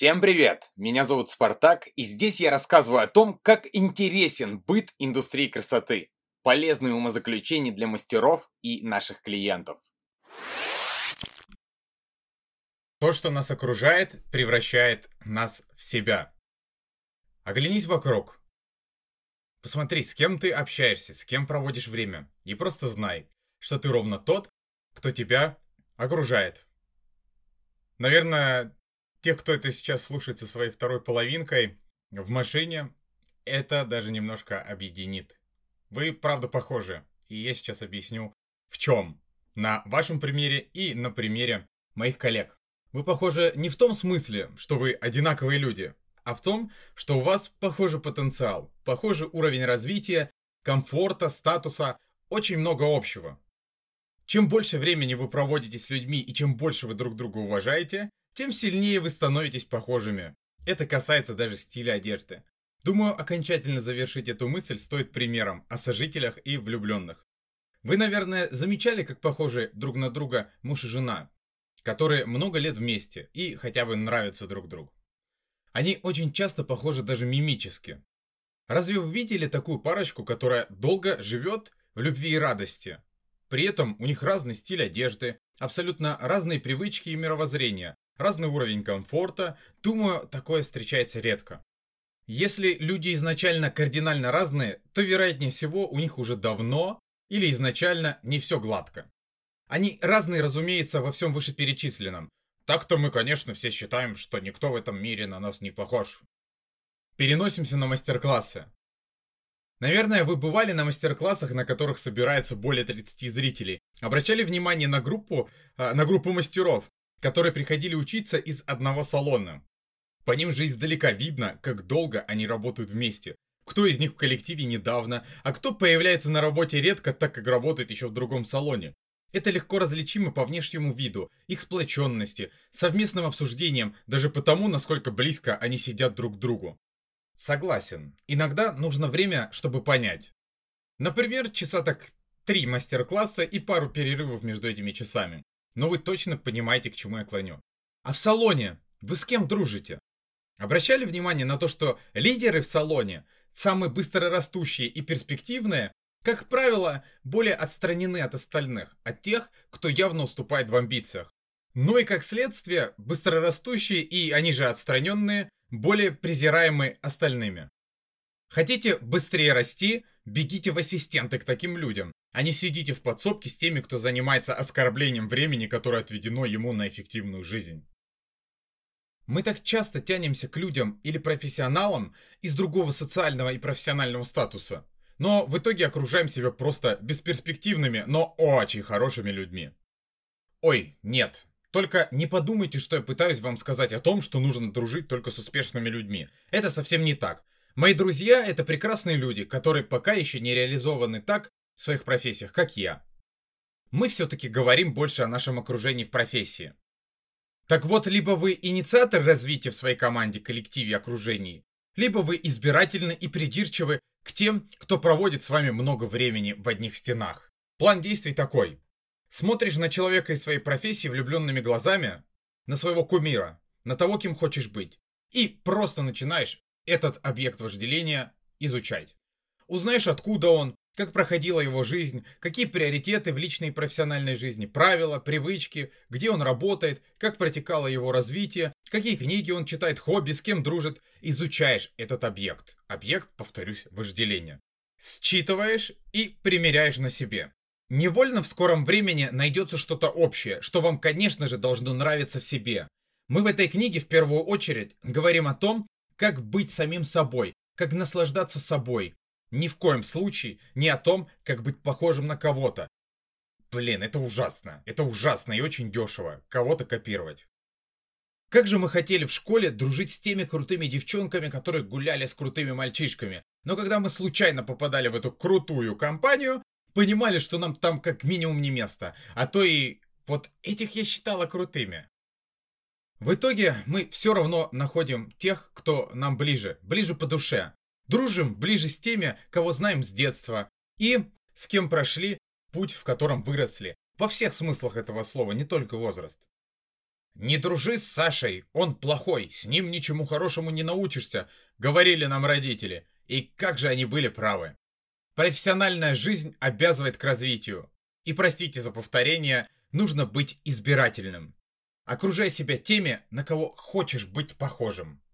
Всем привет! Меня зовут Спартак, и здесь я рассказываю о том, как интересен быт индустрии красоты. Полезные умозаключения для мастеров и наших клиентов. То, что нас окружает, превращает нас в себя. Оглянись вокруг. Посмотри, с кем ты общаешься, с кем проводишь время. И просто знай, что ты ровно тот, кто тебя окружает. Наверное, тех, кто это сейчас слушает со своей второй половинкой в машине, это даже немножко объединит. Вы, правда, похожи. И я сейчас объясню, в чем. На вашем примере и на примере моих коллег. Вы похожи не в том смысле, что вы одинаковые люди, а в том, что у вас похожий потенциал, похожий уровень развития, комфорта, статуса, очень много общего. Чем больше времени вы проводите с людьми и чем больше вы друг друга уважаете, тем сильнее вы становитесь похожими. Это касается даже стиля одежды. Думаю, окончательно завершить эту мысль стоит примером о сожителях и влюбленных. Вы, наверное, замечали, как похожи друг на друга муж и жена, которые много лет вместе и хотя бы нравятся друг другу. Они очень часто похожи даже мимически. Разве вы видели такую парочку, которая долго живет в любви и радости? При этом у них разный стиль одежды, абсолютно разные привычки и мировоззрения, разный уровень комфорта. Думаю, такое встречается редко. Если люди изначально кардинально разные, то вероятнее всего у них уже давно или изначально не все гладко. Они разные, разумеется, во всем вышеперечисленном. Так-то мы, конечно, все считаем, что никто в этом мире на нас не похож. Переносимся на мастер-классы. Наверное, вы бывали на мастер-классах, на которых собирается более 30 зрителей. Обращали внимание на группу, а, на группу мастеров, которые приходили учиться из одного салона. По ним же издалека видно, как долго они работают вместе. Кто из них в коллективе недавно, а кто появляется на работе редко, так как работает еще в другом салоне. Это легко различимо по внешнему виду, их сплоченности, совместным обсуждением, даже потому, насколько близко они сидят друг к другу. Согласен, иногда нужно время, чтобы понять. Например, часа так три мастер-класса и пару перерывов между этими часами. Но вы точно понимаете, к чему я клоню. А в салоне вы с кем дружите? Обращали внимание на то, что лидеры в салоне, самые быстрорастущие и перспективные, как правило, более отстранены от остальных, от тех, кто явно уступает в амбициях. Ну и как следствие, быстрорастущие и они же отстраненные, более презираемы остальными. Хотите быстрее расти, бегите в ассистенты к таким людям, а не сидите в подсобке с теми, кто занимается оскорблением времени, которое отведено ему на эффективную жизнь. Мы так часто тянемся к людям или профессионалам из другого социального и профессионального статуса, но в итоге окружаем себя просто бесперспективными, но очень хорошими людьми. Ой, нет, только не подумайте, что я пытаюсь вам сказать о том, что нужно дружить только с успешными людьми. Это совсем не так. Мои друзья — это прекрасные люди, которые пока еще не реализованы так, в своих профессиях, как я. Мы все-таки говорим больше о нашем окружении в профессии. Так вот, либо вы инициатор развития в своей команде, коллективе, окружении, либо вы избирательны и придирчивы к тем, кто проводит с вами много времени в одних стенах. План действий такой. Смотришь на человека из своей профессии влюбленными глазами, на своего кумира, на того, кем хочешь быть, и просто начинаешь этот объект вожделения изучать. Узнаешь, откуда он, как проходила его жизнь, какие приоритеты в личной и профессиональной жизни, правила, привычки, где он работает, как протекало его развитие, какие книги он читает, хобби, с кем дружит. Изучаешь этот объект. Объект, повторюсь, вожделения. Считываешь и примеряешь на себе. Невольно в скором времени найдется что-то общее, что вам, конечно же, должно нравиться в себе. Мы в этой книге в первую очередь говорим о том, как быть самим собой, как наслаждаться собой, ни в коем случае не о том, как быть похожим на кого-то. Блин, это ужасно. Это ужасно и очень дешево. Кого-то копировать. Как же мы хотели в школе дружить с теми крутыми девчонками, которые гуляли с крутыми мальчишками. Но когда мы случайно попадали в эту крутую компанию, понимали, что нам там как минимум не место. А то и вот этих я считала крутыми. В итоге мы все равно находим тех, кто нам ближе, ближе по душе. Дружим ближе с теми, кого знаем с детства, и с кем прошли путь, в котором выросли. Во всех смыслах этого слова, не только возраст. «Не дружи с Сашей, он плохой, с ним ничему хорошему не научишься», — говорили нам родители. И как же они были правы. Профессиональная жизнь обязывает к развитию. И простите за повторение, нужно быть избирательным. Окружай себя теми, на кого хочешь быть похожим.